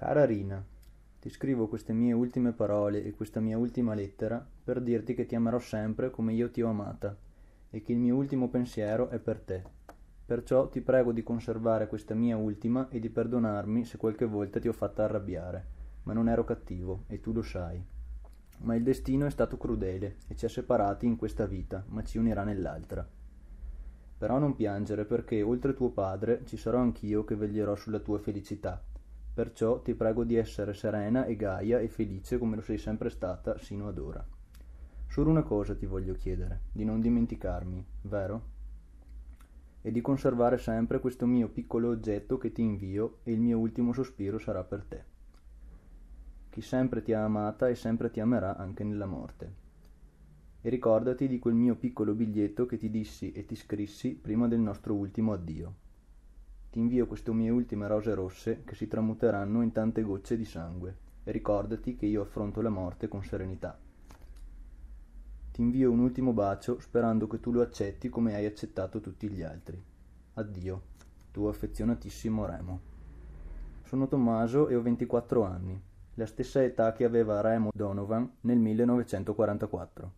Cara Rina, ti scrivo queste mie ultime parole e questa mia ultima lettera per dirti che ti amerò sempre come io ti ho amata e che il mio ultimo pensiero è per te. Perciò ti prego di conservare questa mia ultima e di perdonarmi se qualche volta ti ho fatta arrabbiare, ma non ero cattivo e tu lo sai. Ma il destino è stato crudele e ci ha separati in questa vita, ma ci unirà nell'altra. Però non piangere perché oltre tuo padre ci sarò anch'io che veglierò sulla tua felicità Perciò ti prego di essere serena e gaia e felice come lo sei sempre stata sino ad ora. Solo una cosa ti voglio chiedere, di non dimenticarmi, vero? E di conservare sempre questo mio piccolo oggetto che ti invio e il mio ultimo sospiro sarà per te. Chi sempre ti ha amata e sempre ti amerà anche nella morte. E ricordati di quel mio piccolo biglietto che ti dissi e ti scrissi prima del nostro ultimo addio ti invio queste mie ultime rose rosse che si tramuteranno in tante gocce di sangue e ricordati che io affronto la morte con serenità. Ti invio un ultimo bacio sperando che tu lo accetti come hai accettato tutti gli altri. Addio, tuo affezionatissimo Remo. Sono Tommaso e ho 24 anni, la stessa età che aveva Remo Donovan nel 1944.